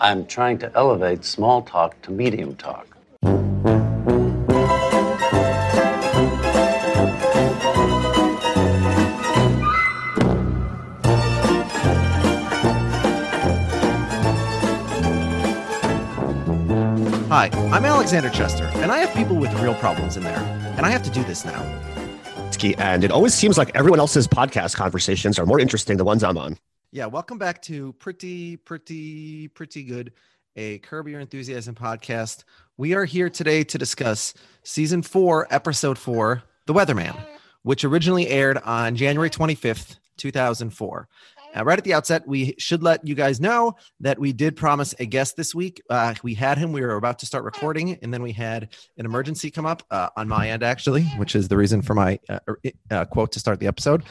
I'm trying to elevate small talk to medium talk. Hi, I'm Alexander Chester, and I have people with real problems in there, and I have to do this now. And it always seems like everyone else's podcast conversations are more interesting than the ones I'm on. Yeah, welcome back to Pretty, Pretty, Pretty Good, a Curb Your Enthusiasm podcast. We are here today to discuss season four, episode four, The Weatherman, which originally aired on January 25th, 2004. Uh, right at the outset, we should let you guys know that we did promise a guest this week. Uh, we had him. We were about to start recording, and then we had an emergency come up uh, on my end, actually, which is the reason for my uh, uh, quote to start the episode.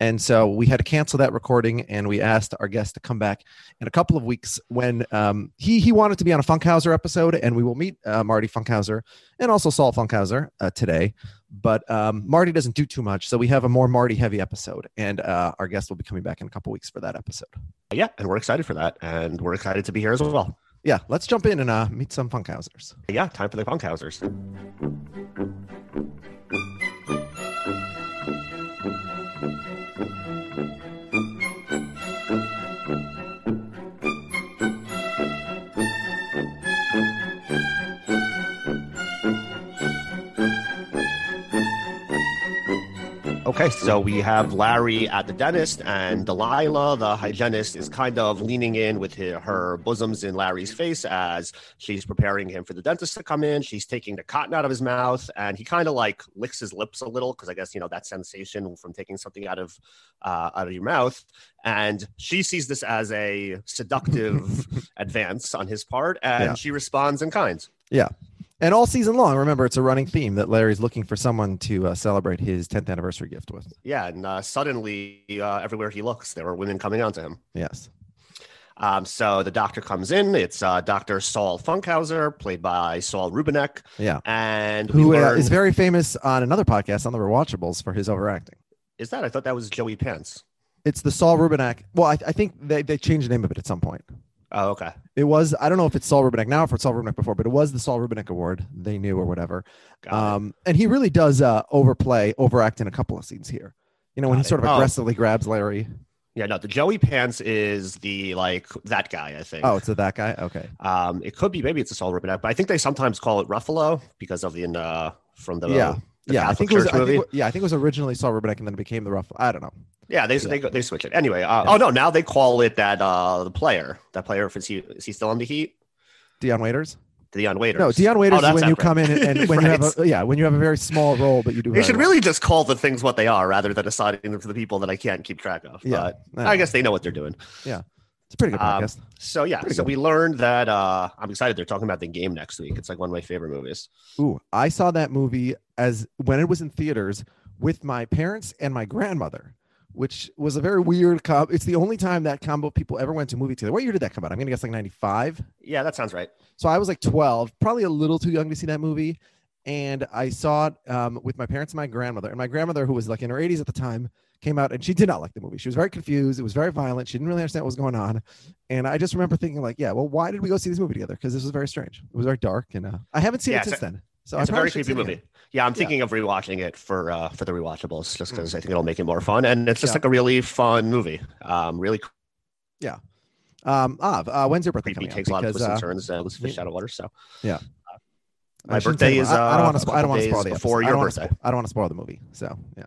And so we had to cancel that recording, and we asked our guest to come back in a couple of weeks when um, he he wanted to be on a Funkhauser episode, and we will meet uh, Marty Funkhauser and also Saul Funkhauser uh, today. But um, Marty doesn't do too much, so we have a more Marty heavy episode, and uh, our guest will be coming back in a couple weeks for that episode. Yeah, and we're excited for that, and we're excited to be here as well. Yeah, let's jump in and uh, meet some Funkhausers. Yeah, time for the Funkhausers. Okay, so we have Larry at the dentist, and Delilah, the hygienist, is kind of leaning in with her, her, bosoms in Larry's face as she's preparing him for the dentist to come in. She's taking the cotton out of his mouth, and he kind of like licks his lips a little because I guess you know that sensation from taking something out of uh, out of your mouth. And she sees this as a seductive advance on his part, and yeah. she responds in kind. Yeah, and all season long, remember, it's a running theme that Larry's looking for someone to uh, celebrate his 10th anniversary gift with. Yeah, and uh, suddenly, uh, everywhere he looks, there are women coming on to him. Yes. Um, so the doctor comes in. It's uh, Dr. Saul Funkhauser, played by Saul Rubinek. Yeah. And who uh, learned... is very famous on another podcast on the Rewatchables for his overacting. Is that? I thought that was Joey Pants. It's the Saul Rubinek. Well, I, I think they, they changed the name of it at some point. Oh, okay. It was I don't know if it's Saul Rubinek now or if it's Saul Rubinek before, but it was the Saul Rubinek Award. They knew or whatever. Um, and he really does uh, overplay, overact in a couple of scenes here. You know, when Got he sort of oh. aggressively grabs Larry. Yeah, no, the Joey Pants is the like that guy, I think. Oh, it's a that guy? Okay. Um, it could be maybe it's a Saul Rubinek, but I think they sometimes call it Ruffalo because of the uh from the yeah. The yeah, Catholic I think it was. Think, yeah, I think it was originally Saul Rubinek and then it became the Ruffalo. I don't know. Yeah, they yeah. they they switch it anyway. Uh, yeah. Oh no, now they call it that uh the player. That player, is he is he still on the Heat? Dion Waiters. Dion Waiters. No, Dion Waiters oh, is when you come in and, and when right. you have a yeah when you have a very small role, but you do. They should well. really just call the things what they are rather than assigning them to the people that I can't keep track of. Yeah, but I, I guess they know what they're doing. Yeah. It's a pretty good um, podcast. Um, so yeah, pretty so good. we learned that uh I'm excited they're talking about the game next week. It's like one of my favorite movies. Ooh, I saw that movie as when it was in theaters with my parents and my grandmother which was a very weird combo. It's the only time that combo people ever went to a movie together. What year did that come out? I'm gonna guess like 95. Yeah, that sounds right. So I was like 12, probably a little too young to see that movie. And I saw it um, with my parents and my grandmother. And my grandmother, who was like in her 80s at the time, came out and she did not like the movie. She was very confused. It was very violent. She didn't really understand what was going on. And I just remember thinking, like, yeah, well, why did we go see this movie together? Because this was very strange. It was very dark. And uh, I haven't seen yeah, it since then. So it's a very creepy movie. Yeah, I'm thinking yeah. of rewatching it for uh, for the rewatchables just because mm. I think it'll make it more fun, and it's just yeah. like a really fun movie. Um, really. Yeah. Um. Ah. Uh, when's your birthday? Creepy takes a lot of twists and turns. Uh, fish out of water. So. Yeah. Uh, my birthday is. Uh, I don't want to. I don't want to spoil the before your birthday. I don't want to spoil the movie. So yeah.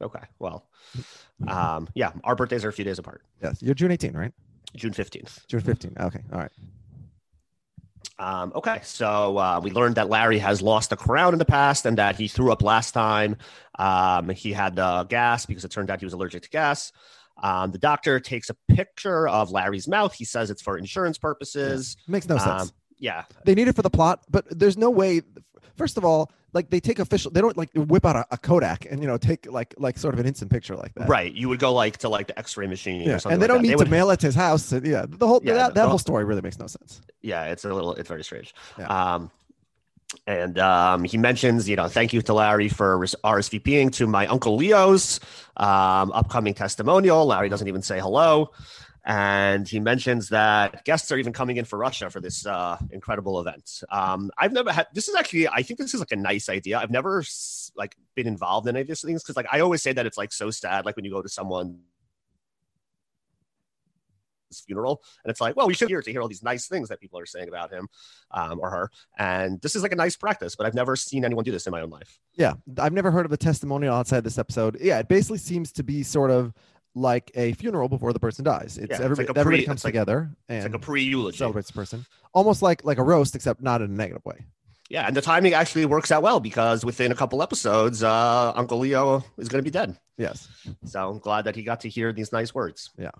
Okay. Well, um, yeah, our birthdays are a few days apart. Yes, you're June 18, right? June 15th. June 15th. Okay. All right. Um, okay, so uh, we learned that Larry has lost a crown in the past and that he threw up last time. Um, he had uh, gas because it turned out he was allergic to gas. Um, the doctor takes a picture of Larry's mouth. He says it's for insurance purposes. Yeah. Makes no sense. Um, yeah. They need it for the plot, but there's no way. First of all, like they take official they don't like whip out a, a, kodak and you know take like like sort of an instant picture like that right you would go like to like the x-ray machine yeah. Or something. And they don't like need they to would... mail it to his house yeah the whole yeah, that, that whole story really makes no sense yeah it's a little it's very strange yeah. um and um, he mentions, you know, thank you to Larry for RSVPing to my uncle Leo's um, upcoming testimonial. Larry doesn't even say hello. And he mentions that guests are even coming in for Russia for this uh, incredible event. Um, I've never had. This is actually, I think this is like a nice idea. I've never like been involved in any of these things because, like, I always say that it's like so sad, like when you go to someone funeral and it's like well we should hear to hear all these nice things that people are saying about him um, or her and this is like a nice practice but i've never seen anyone do this in my own life Yeah, I've never heard of a testimonial outside this episode. Yeah, it basically seems to be sort of like a funeral before the person dies. It's, Yeah, it's everybody, like a everybody pre- comes it's like- together it's and like a pre-eulogy celebrates the person, almost like like a roast, except not in a negative way. yeah and the timing actually works out well because within a couple episodes uh, uncle leo is going to be dead Yes. So I'm glad that he got to hear these nice words. Yeah.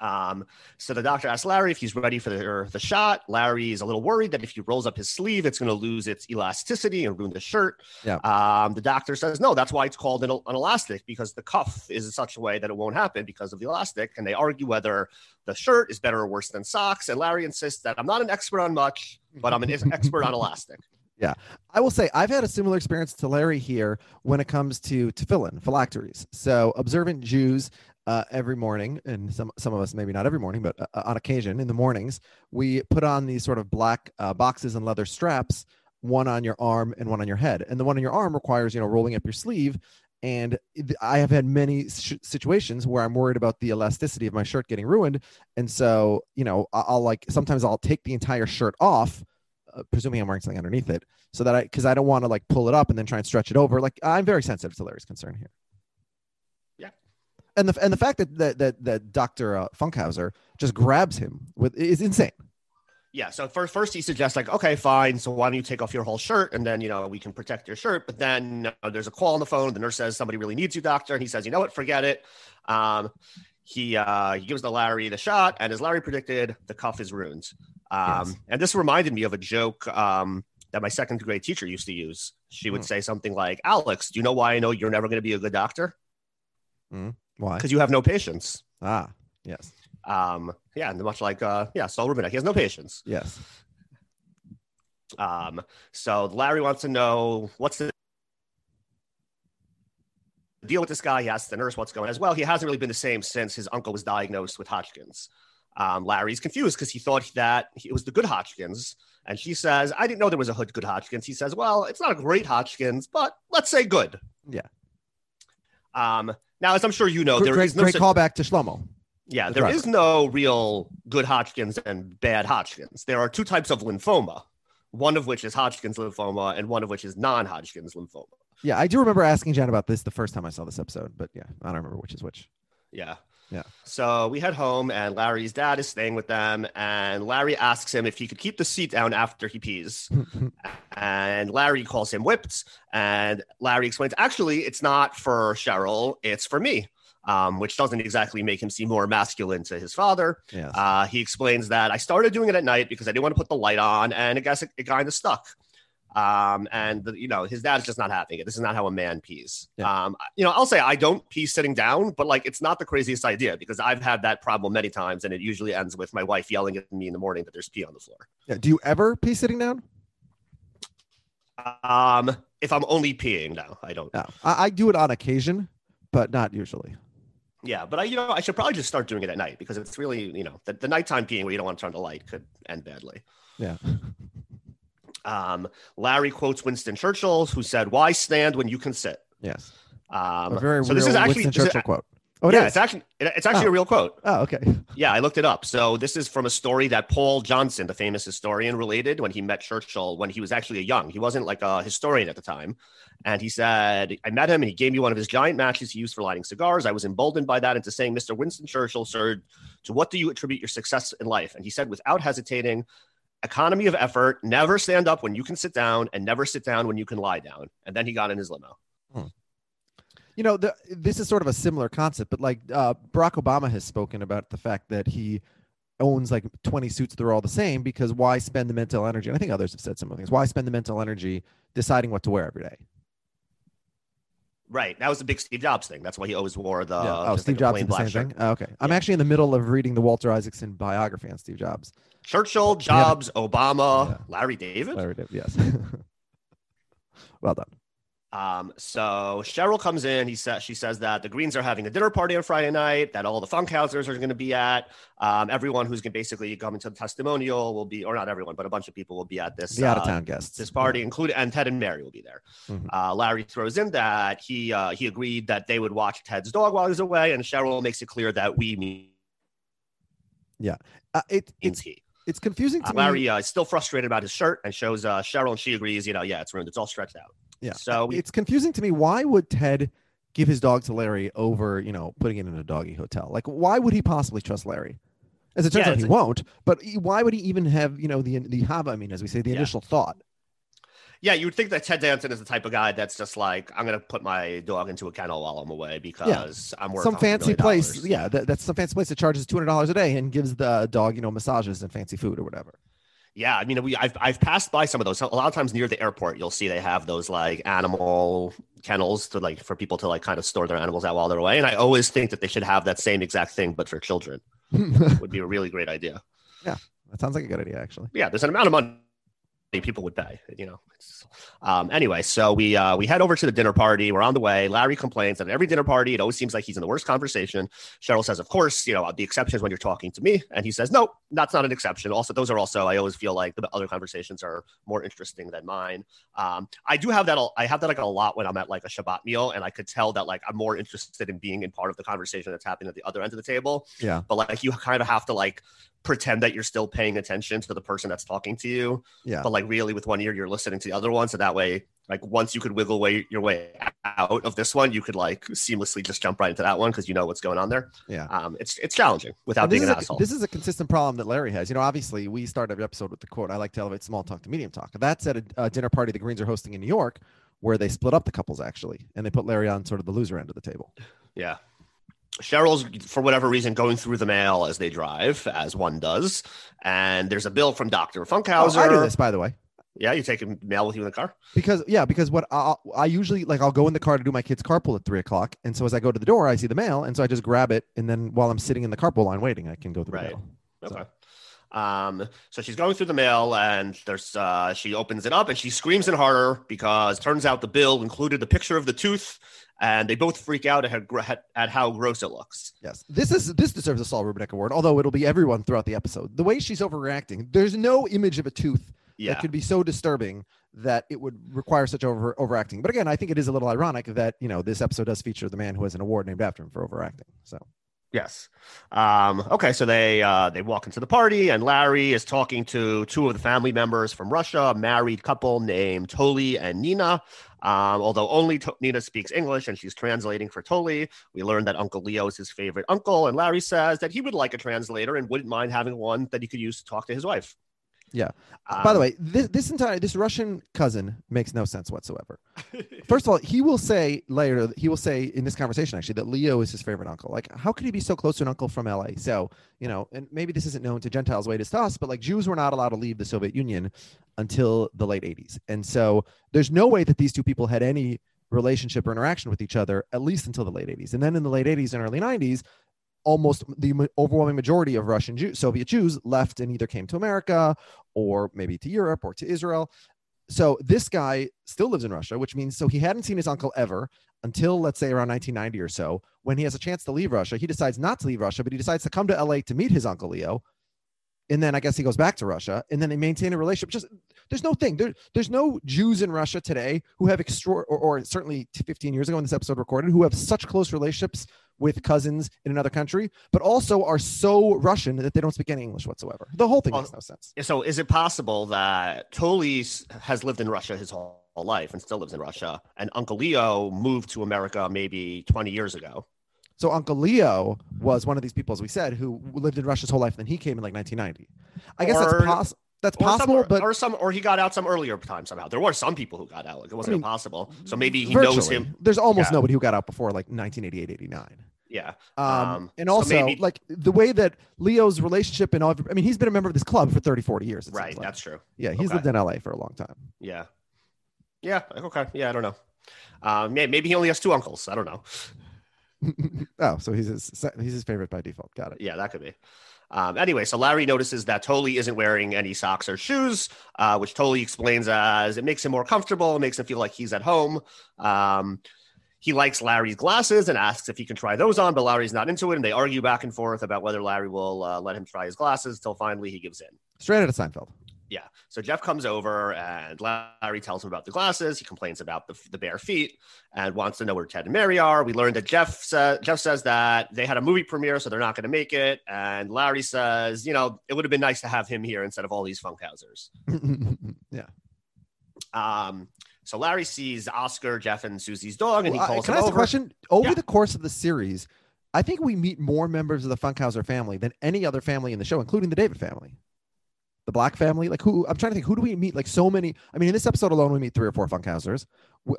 Um, so the doctor asks Larry if he's ready for the, the shot. Larry is a little worried that if he rolls up his sleeve, it's going to lose its elasticity and ruin the shirt. Yeah. Um, the doctor says, no, that's why it's called an, an elastic because the cuff is in such a way that it won't happen because of the elastic. And they argue whether the shirt is better or worse than socks. And Larry insists that I'm not an expert on much, but I'm an expert on elastic. Yeah. I will say I've had a similar experience to Larry here when it comes to tefillin, phylacteries. So observant Jews uh, every morning, and some some of us maybe not every morning, but uh, on occasion in the mornings, we put on these sort of black uh, boxes and leather straps, one on your arm and one on your head, and the one on your arm requires you know rolling up your sleeve. And I have had many sh- situations where I'm worried about the elasticity of my shirt getting ruined, and so you know I- I'll like sometimes I'll take the entire shirt off, uh, presuming I'm wearing something underneath it, so that I because I don't want to like pull it up and then try and stretch it over. Like I'm very sensitive to Larry's concern here. And the and the fact that that that, that Doctor uh, Funkhauser just grabs him with is insane. Yeah. So first, first he suggests like, okay, fine. So why don't you take off your whole shirt and then you know we can protect your shirt. But then uh, there's a call on the phone. The nurse says somebody really needs you, doctor, and he says, you know what, forget it. Um, he uh, he gives the Larry the shot, and as Larry predicted, the cuff is ruined. Um, Yes. And this reminded me of a joke um, that my second grade teacher used to use. She would Hmm. say something like, "Alex, do you know why I know you're never going to be a good doctor? Why? Because you have no patience." Ah, yes, Um, yeah, and much like uh, yeah, Saul Rubinek, he has no patience. yes. Um, so Larry wants to know what's the deal with this guy. He asks the nurse what's going on as well. He hasn't really been the same since his uncle was diagnosed with Hodgkin's. Um, Larry's confused because he thought that it was the good Hodgkin's. And she says, I didn't know there was a hood good Hodgkin's. He says, Well, it's not a great Hodgkin's, but let's say good. Yeah. Um, now, as I'm sure you know, there great, is no great such- callback to Shlomo. yeah, The there driver. is no real good Hodgkin's and bad Hodgkin's. There are two types of lymphoma, one of which is Hodgkin's lymphoma and one of which is non-Hodgkin's lymphoma. Yeah, I do remember asking Jen about this the first time I saw this episode, but yeah, I don't remember which is which. Yeah. Yeah. So we head home and Larry's dad is staying with them and Larry asks him if he could keep the seat down after he pees. and Larry calls him whipped and Larry explains actually it's not for Cheryl, it's for me. Um, which doesn't exactly make him seem more masculine to his father. yes. Uh, he explains that I started doing it at night because I didn't want to put the light on, and I guess it, it kind of stuck. Um, and the, you know, his dad is just not having it. This is not how a man pees. Yeah. Um, you know, I'll say I don't pee sitting down, but like it's not the craziest idea because I've had that problem many times, and it usually ends with my wife yelling at me in the morning that there's pee on the floor. yeah. Do you ever pee sitting down? Um, if I'm only peeing now, I don't. No, I, I do it on occasion, but not usually. Yeah, but I, you know, I should probably just start doing it at night because it's really, you know, the, the nighttime peeing where you don't want to turn the light could end badly. Yeah. Um, Larry quotes Winston Churchill, who said, "Why stand when you can sit?" Yes. Um, a very so real this is actually Winston this is- Churchill quote. Oh, it yeah, is? it's actually it- it's actually Oh. a real quote. Oh, okay. Yeah, I looked it up. So this is from a story that Paul Johnson, the famous historian, related when he met Churchill when he was actually a young. He wasn't like a historian at the time. And he said, I met him and he gave me one of his giant matches he used for lighting cigars. I was emboldened by that into saying, Mr. Winston Churchill, sir, to what do you attribute your success in life? And he said, without hesitating, economy of effort, never stand up when you can sit down and never sit down when you can lie down. And then he got in his limo. You know, the, this is sort of a similar concept, but like uh, Barack Obama has spoken about the fact that he owns like 20 suits that are all the same because why spend the mental energy? And I think others have said similar things. Why spend the mental energy deciding what to wear every day? Right. That was the big Steve Jobs thing. That's why he always wore the, yeah. Oh, Steve like Jobs did the black same shirt. thing. Oh, okay. I'm actually in the middle of reading the Walter Isaacson biography on Steve Jobs. Churchill, Yeah. Jobs, Obama, Yeah. Larry David. Larry did, yes. well done. Um, so Cheryl comes in. He says she says that the Greens are having a dinner party on Friday night. That all the Funkhausers are going to be at. Um, everyone who's going to basically come into the testimonial will be, or not everyone, but a bunch of people will be at this The out of uh, town guests. this party, including and Ted and Mary will be there. Mhm. Uh, Larry throws in that he uh, he agreed that they would watch Ted's dog while he's away, and Cheryl makes it clear that we mean Uh, it, it's he. it's confusing to Uh, me. Larry uh, is still frustrated about his shirt and shows uh, Cheryl, and she agrees. You know, yeah, it's ruined. It's all stretched out. Yeah. So it's confusing to me. Why would Ted give his dog to Larry over, you know, putting it in a doggy hotel? Like, why would he possibly trust Larry? As it turns Yeah, out, he won't. But he- why would he even have, you know, the the have? I mean, as we say, the Yeah. initial thought. yeah, you would think that Ted Danson is the type of guy that's just like, I'm going to put my dog into a kennel while I'm away because I'm worth Some fancy place, yeah, that, that's some fancy place that charges two hundred dollars a day and gives the dog, you know, massages and fancy food or whatever. Yeah, I mean, we I've I've passed by some of those. A lot of times near the airport, you'll see they have those like animal kennels to like for people to like kind of store their animals out while they're away. And I always think that they should have that same exact thing, but for children. Would be a really great idea. Yeah, that sounds like a good idea, actually. Yeah, there's an amount of money people would pay. You know. Um, anyway, so we uh, we head over to the dinner party. We're on the way. Larry complains that at every dinner party, it always seems like he's in the worst conversation. Cheryl says, "Of course, you know the exception is when you're talking to me," and he says, "No, that's not an exception." Also, those are also I always feel like the other conversations are more interesting than mine. Um, I do have that. I have that like a lot when I'm at like a Shabbat meal, and I could tell that like I'm more interested in being in part of the conversation that's happening at the other end of the table. Yeah. But like you kind of have to like pretend that you're still paying attention to the person that's talking to you Yeah. but like really with one ear you're listening to the other one so that way like once you could wiggle way your way out of this one you could like seamlessly just jump right into that one because you know what's going on there Yeah. um it's it's challenging without being an a, asshole This is a consistent problem that Larry has. You know, obviously, we start every episode with the quote, I like to elevate small talk to medium talk. That's at a, a dinner party the Greens are hosting in New York, where they split up the couples, actually, and they put Larry on sort of the loser end of the table. yeah cheryl's for whatever reason going through the mail as they drive as one does and there's a bill from dr Oh, funkhauser I do this, by the way. yeah you taking mail with you in the car Because, yeah, because what I, I usually like, I'll go in the car to do my kids' carpool at three o'clock. And so as I go to the door, I see the mail. And so I just grab it. And then while I'm sitting in the carpool line waiting, I can go through Right. the mail. So- Okay. Um, so she's going through the mail and there's uh she opens it up and she screams in horror because turns out the bill included a picture of the tooth and they both freak out at, how at how gross it looks. Yes, this is this deserves a Saul Rubinek award. Although it'll be everyone throughout the episode. The way she's overreacting, there's no image of a tooth Yeah. that could be so disturbing that it would require such over overacting. But again, I think it is a little ironic that you know this episode does feature the man who has an award named after him for overacting. So Yes. Um, okay, so they uh, they walk into the party, and Larry is talking to two of the family members from Russia, a married couple named Toli and Nina. Um, although only to- Nina speaks English and she's translating for Toli, we learned that Uncle Leo is his favorite uncle, and Larry says that he would like a translator and wouldn't mind having one that he could use to talk to his wife. Yeah. Um, by the way, this this entire this Russian cousin makes no sense whatsoever. First of all, he will say later he will say in this conversation actually that Leo is his favorite uncle. Like, how could he be so close to an uncle from LA? So you know, and maybe this isn't known to Gentiles way to us, but like Jews were not allowed to leave the Soviet Union until the late 80s. And so there's no way that these two people had any relationship or interaction with each other, at least until the late 80s. And then in the late 80s and early 90s, almost the overwhelming majority of Russian Jews, Soviet Jews left and either came to America or maybe to Europe or to Israel. So this guy still lives in Russia, which means so he hadn't seen his uncle ever until let's say around 1990 or so. When he has a chance to leave Russia, he decides not to leave Russia, but he decides to come to LA to meet his uncle Leo. And then I guess he goes back to Russia, and then they maintain a relationship. Just there's no thing. There, there's no Jews in Russia today who have extra, or, or certainly 15 years ago when this episode recorded, who have such close relationships with cousins in another country, but also are so Russian that they don't speak any English whatsoever. The whole thing Well, makes oh, no sense. So is it possible that Toli s- has lived in Russia his whole life and still lives in Russia, and Uncle Leo moved to America maybe 20 years ago? So Uncle Leo was one of these people, as we said, who lived in Russia his whole life. And then he came in like 1990. I guess that's possible. That's Or some- possible, but or some, or he got out some earlier time somehow. There were some people who got out. Like it wasn't I mean, impossible. So maybe he knows him. There's almost Yeah. nobody who got out before like 1988, 89. Yeah. Um, Um, and so also, maybe- like the way that Leo's relationship and all, I mean, he's been a member of this club for 30, 40 years. Right. like. That's true. yeah, he's okay. lived in LA for a long time. Yeah. Yeah. Okay. Yeah. I don't know. Um, may- maybe he only has two uncles. I don't know. oh, so he's his, he's his favorite by default. Got it. Yeah, that could be. Um, anyway, so Larry notices that Tolley isn't wearing any socks or shoes, uh, which Tolley explains as it makes him more comfortable, it makes him feel like he's at home. Um, he likes Larry's glasses and asks if he can try those on, but Larry's not into it, and they argue back and forth about whether Larry will uh, let him try his glasses. Till finally he gives in. Straight out of Seinfeld. Yeah. So Jeff comes over and Larry tells him about the glasses. He complains about the, the bare feet and wants to know where Ted and Mary are. We learned that Jeff sa- Jeff says that they had a movie premiere, so they're not going to make it. And Larry says, you know, it would have been nice to have him here instead of all these Funkhausers. yeah. Um. So Larry sees Oscar, Jeff, and Susie's dog, and he Well, I- calls Can him I ask over. a question? Over Yeah. the course of the series, I think we meet more members of the Funkhauser family than any other family in the show, including the David family. The Black family, like who? I'm trying to think. Who do we meet? Like so many. I mean, in this episode alone, we meet three or four Funkhausers.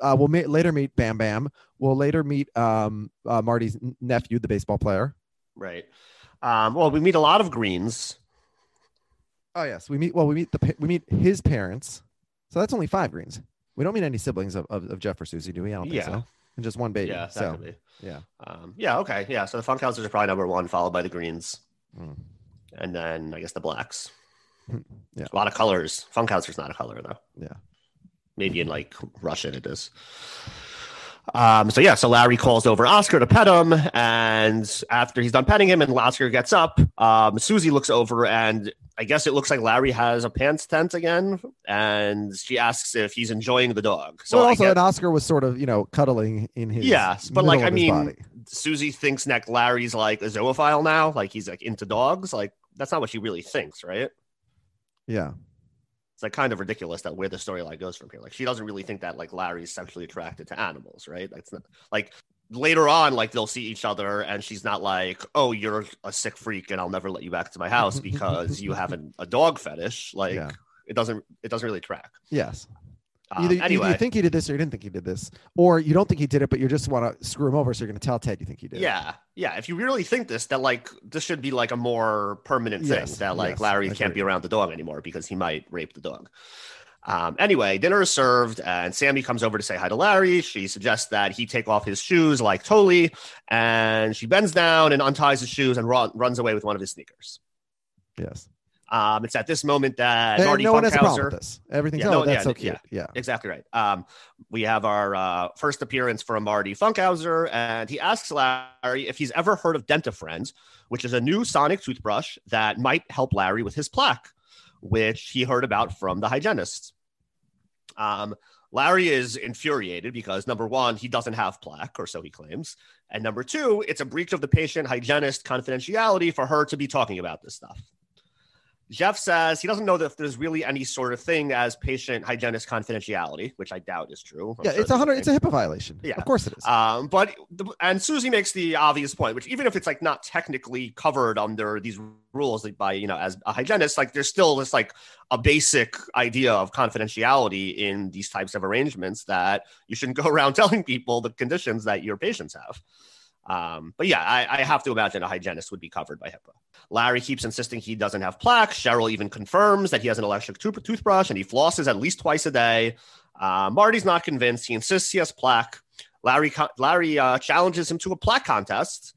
Uh, we'll ma- later meet Bam Bam. We'll later meet um, uh, Marty's nephew, the baseball player. Right. Um. Well, we meet a lot of Greens. Oh yes, we meet. Well, we meet the we meet his parents. So that's only five greens. We don't mean any siblings of, of, of Jeff or Susie, do we? I don't think Yeah. so. And just one baby. Yeah. So yeah. Um. Yeah. Okay. Yeah. So the Funkhausers are probably number one, followed by the Greens. Mm. and then I guess the blacks. Yeah. a lot of colors. Funkhauser's not a color though. Yeah. maybe in like Russian it is. Um, so yeah, so Larry calls over Oscar to pet him, and after he's done petting him, and Oscar gets up, um, Susie looks over, and I guess it looks like Larry has a pants tent again, and she asks if he's enjoying the dog. So well, also, get- and Oscar was sort of, you know, cuddling in his. Yes, but, like, I mean, body. Susie thinks that Larry's like a zoophile now, like he's like into dogs. Like that's not what she really thinks, right? yeah, it's like kind of ridiculous that where the storyline goes from here. Like she doesn't really think that like Larry's sexually attracted to animals, right? Like not like later on, like they'll see each other and she's not like, Oh, you're a sick freak and I'll never let you back to my house because you have an, a dog fetish. Like Yeah. it doesn't it doesn't really track. yes. Um, Either, either anyway, you think he did this or you didn't think he did this, or you don't think he did it, but you just want to screw him over, so you're going to tell Ted you think he did. it. yeah, yeah. If you really think this, that like this should be like a more permanent thing Yes, that like yes, Larry I can't agree. be around the dog anymore because he might rape the dog. Um, anyway, dinner is served, and Sammy comes over to say hi to Larry. She suggests that he take off his shoes like Tolley, and she bends down and unties his shoes and run, runs away with one of his sneakers. Yes. Um, it's at this moment that And Marty no one has a problem Funkhauser. Everything's Yeah, oh, that's yeah, so cute. Yeah. Exactly right. Um, we have our uh, first appearance from Marty Funkhauser, and he asks Larry if he's ever heard of Dentafriend, which is a new sonic toothbrush that might help Larry with his plaque, which he heard about from the hygienist. Um, Larry is infuriated because number one, he doesn't have plaque, or so he claims, and number two, it's a breach of the patient hygienist confidentiality for her to be talking about this stuff. Jeff says he doesn't know that there's really any sort of thing as patient hygienist confidentiality, which I doubt is true. I'm Yeah, sure it's a hundred. It's a HIPAA violation. Yeah. of course it is. Um, but the, and Susie makes the obvious point, which even if it's like not technically covered under these rules like by you know as a hygienist, like there's still this like a basic idea of confidentiality in these types of arrangements that you shouldn't go around telling people the conditions that your patients have. Um, but yeah, I, I have to imagine a hygienist would be covered by HIPAA. Larry keeps insisting he doesn't have plaque. Cheryl even confirms that he has an electric tooth- toothbrush and he flosses at least twice a day. Uh, Marty's not convinced. He insists he has plaque. Larry Larry uh, challenges him to a plaque contest,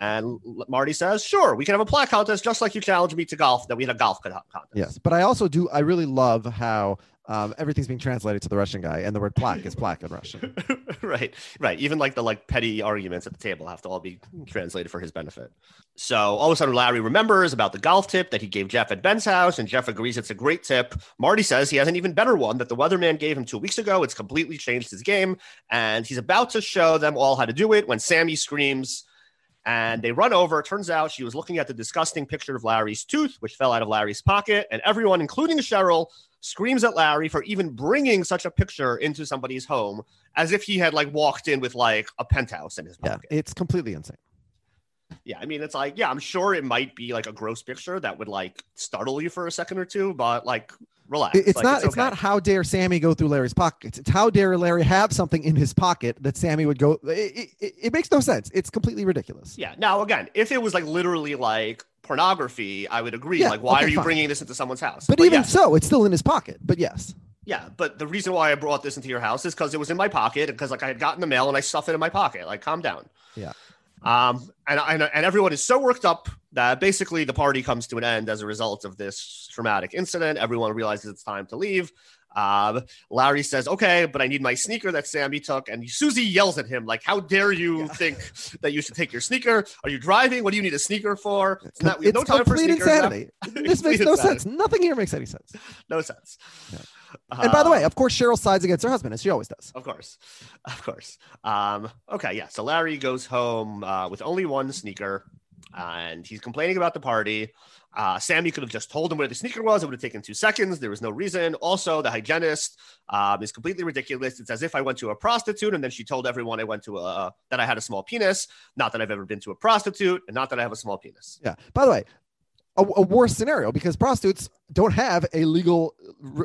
and Marty says, "Sure, we can have a plaque contest, just like you challenged me to golf. That we had a golf contest." yes, but I also do. I really love how um, everything's being translated to the Russian guy, and the word plaque is plaque in Russian. right, right. Even like the like petty arguments at the table have to all be translated for his benefit. So all of a sudden, Larry remembers about the golf tip that he gave Jeff at Ben's house, and Jeff agrees it's a great tip. Marty says he has an even better one that the weatherman gave him two weeks ago. It's completely changed his game, and he's about to show them all how to do it when Sammy screams. And they run over. It turns out she was looking at the disgusting picture of Larry's tooth, which fell out of Larry's pocket. And everyone, including Cheryl, screams at Larry for even bringing such a picture into somebody's home as if he had like walked in with like a penthouse in his pocket. Yeah, it's completely insane. Yeah, I mean, it's like, yeah, I'm sure it might be like a gross picture that would like startle you for a second or two, but like, relax. It's Like, not. It's, okay. not how dare Sammy go through Larry's pockets. It's how dare Larry have something in his pocket that Sammy would go. It, it, it makes no sense. It's completely ridiculous. Yeah. Now, again, if it was like literally like pornography, I would agree. Yeah, like, why okay, are you fine. bringing this into someone's house? But, even yes, so, it's still in his pocket. But yes, yeah. But the reason why I brought this into your house is because it was in my pocket because like I had gotten the mail and I stuffed it in my pocket. Like, calm down. Yeah. Um, and, and and everyone is so worked up that basically the party comes to an end as a result of this traumatic incident. Everyone realizes it's time to leave. Um, Larry says, "Okay, but I need my sneaker that Sammy took." And Susie yells at him, "Like, how dare you Yeah. think that you should take your sneaker? Are you driving? What do you need a sneaker for? It's not, we have it's no time for sneakers. now." insanity. this makes no insanity. sense. Nothing here makes any sense. No sense. Yeah. And by the way, Uh, of course, Cheryl sides against her husband, as she always does. Of course, of course. Um, okay, yeah. So Larry goes home uh, with only one sneaker, and he's complaining about the party. Uh, Sammy could have just told him where the sneaker was. It would have taken two seconds. There was no reason. Also, the hygienist um, is completely ridiculous. It's as if I went to a prostitute and then she told everyone I went to a that I had a small penis. Not that I've ever been to a prostitute, and not that I have a small penis. Yeah. By the way, a, a worse scenario because prostitutes don't have a legal,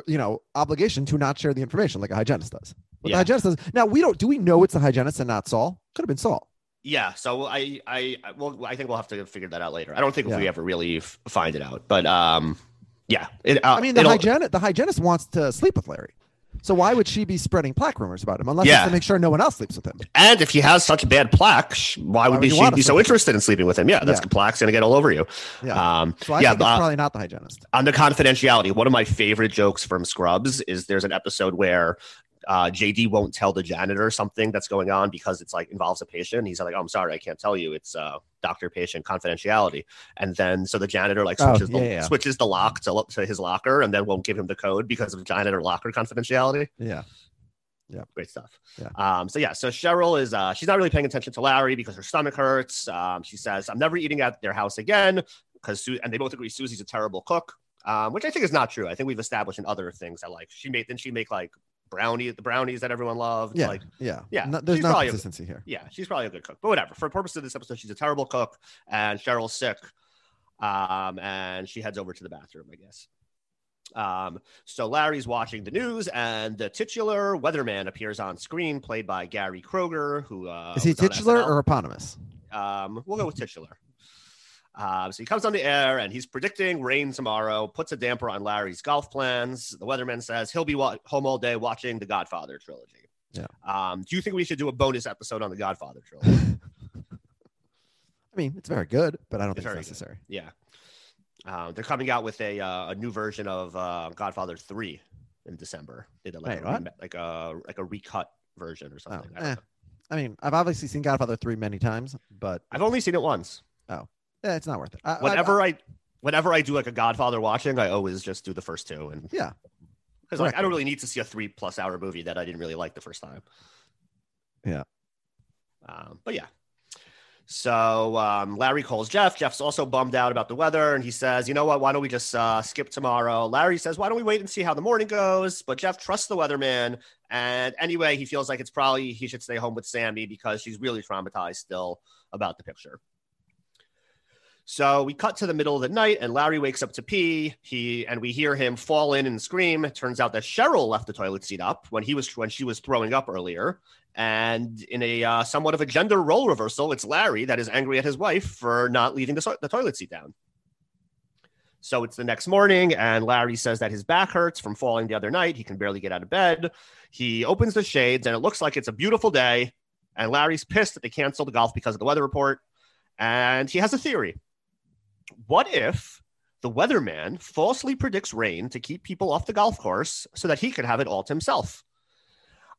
you know, obligation to not share the information like a hygienist does. Yeah. the hygienist does. Now we don't. Do we know it's the hygienist and not Saul? Could have been Saul. Yeah, so I, I, I- well, I think we'll have to figure that out later. I don't think Yeah. we ever really f- find it out, but um, yeah. It, uh, I mean, the hygienist, the hygienist wants to sleep with Larry. So why would she be spreading plaque rumors about him unless Yeah. to make sure no one else sleeps with him? And if he has such a bad plaque, sh- why would, would she be so interested in sleeping with him? Yeah, that's Yeah. plaque's gonna get all over you. Yeah. Um, So yeah, uh, probably not the hygienist. on the confidentiality, one of my favorite jokes from Scrubs is there's an episode where uh, JD won't tell the janitor something that's going on because it's like involves a patient. He's like, "Oh, I'm sorry, I can't tell you. It's uh, doctor-patient confidentiality." And then so the janitor like Oh, switches the yeah, yeah. switches the lock to, to his locker and then won't give him the code because of janitor locker confidentiality. Yeah. Yeah. Great stuff. Yeah. Um, so yeah, so Cheryl is uh she's not really paying attention to Larry because her stomach hurts. Um, she says, I'm never eating at their house again because Su- and they both agree Susie's a terrible cook. Um, which I think is not true. I think we've established in other things that like she made didn't she make like brownie the brownies that everyone loved? Yeah. Like yeah. yeah, No, there's she's no a- consistency here. yeah, she's probably a good cook, but whatever. For the purpose of this episode, she's a terrible cook, and Cheryl's sick, um, and she heads over to the bathroom, I guess. Um, so Larry's watching the news, and the titular weatherman appears on screen, played by Gary Kroeger, who uh, Is he titular or eponymous? Um, we'll go with titular. Um, so he comes on the air and he's predicting rain tomorrow, puts a damper on Larry's golf plans. The weatherman says he'll be wa- home all day watching the Godfather trilogy. Yeah. Um, do you think we should do a bonus episode on the Godfather trilogy? I mean, it's very good, but I don't It's think it's very good. necessary. yeah. Um, they're coming out with a uh, a new version of uh, Godfather Three in December. They did like Wait, a like a like a recut version or Oh, something. I, eh. I mean, I've obviously seen Godfather 3 many times, but I've only seen it once. Eh, it's not worth it. I- I- Whenever I, whenever I do like a Godfather watching, I always just do the first two and Yeah. because like I don't really need to see a three plus hour movie that I didn't really like the first time. Yeah. Um, but yeah. So um, Larry calls Jeff. Jeff's also bummed out about the weather, and he says, "You know what? Why don't we just uh, skip tomorrow?" Larry says, "Why don't we wait and see how the morning goes?" But Jeff trusts the weatherman, and anyway, he feels like it's probably he should stay home with Sammy because she's really traumatized still about the picture. So we cut to the middle of the night, and Larry wakes up to pee. He and we hear him fall in and scream. It turns out that Cheryl left the toilet seat up when he was when she was throwing up earlier. And in a uh, somewhat of a gender role reversal, it's Larry that is angry at his wife for not leaving the, the toilet seat down. So it's the next morning, and Larry says that his back hurts from falling the other night. He can barely get out of bed. He opens the shades, and it looks like it's a beautiful day. And Larry's pissed that they canceled the golf because of the weather report. And he has a theory. What if the weatherman falsely predicts rain to keep people off the golf course so that he can have it all to himself?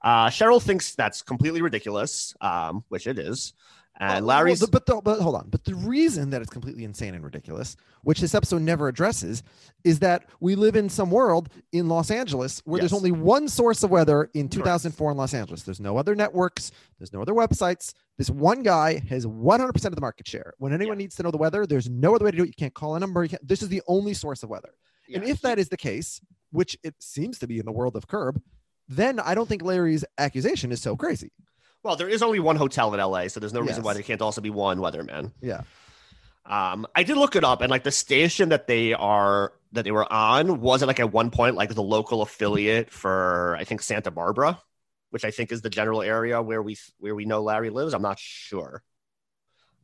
Uh, Cheryl thinks that's completely ridiculous, um, which it is. Uh, uh, and Well, Larry's well, but the, but hold on. But the reason that it's completely insane and ridiculous, which this episode never addresses, is that we live in some world in Los Angeles where there's only one source of weather in 2004 in Los Angeles. There's no other networks. There's no other websites. This one guy has 100% of the market share. When anyone needs to know the weather, there's no other way to do it. You can't call a number. This is the only source of weather. And if that is the case, which it seems to be in the world of Curb, then I don't think Larry's accusation is so crazy. Well, there is only one hotel in LA, so there's no reason why there can't also be one weatherman. Yeah. Um, I did look it up, and like the station that they are that they were on wasn't like at one point like the local affiliate for I think Santa Barbara, which I think is the general area where we where we know Larry lives. I'm not sure.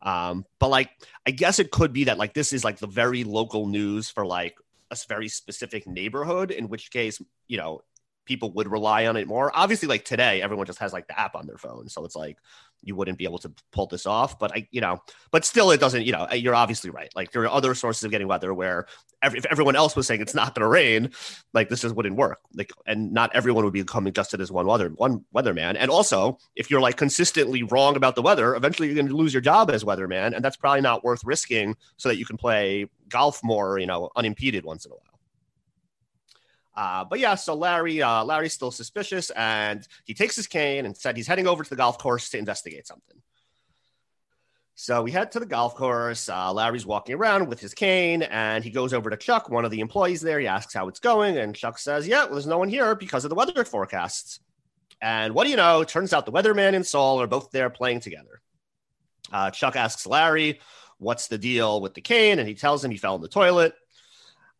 Um, but like I guess it could be that like this is like the very local news for like a very specific neighborhood, in which case, you know, people would rely on it more. Obviously, like today, everyone just has like the app on their phone, so it's like you wouldn't be able to pull this off. But I, you know, but still, it doesn't. You know, you're obviously right. Like there are other sources of getting weather where every, if everyone else was saying it's not going to rain, like this just wouldn't work. Like, and not everyone would be coming just to this one weather one weatherman. And also, if you're like consistently wrong about the weather, eventually you're going to lose your job as weatherman, and that's probably not worth risking so that you can play golf more, you know, unimpeded once in a while. Uh, but yeah, so Larry, uh, Larry's still suspicious, and he takes his cane and said he's heading over to the golf course to investigate something. So we head to the golf course. Uh, Larry's walking around with his cane, and he goes over to Chuck, one of the employees there. He asks how it's going, and Chuck says, "Yeah, well, there's no one here because of the weather forecasts." And what do you know? Turns out the weatherman and Saul are both there playing together. Uh, Chuck asks Larry, "What's the deal with the cane?" And he tells him he fell in the toilet.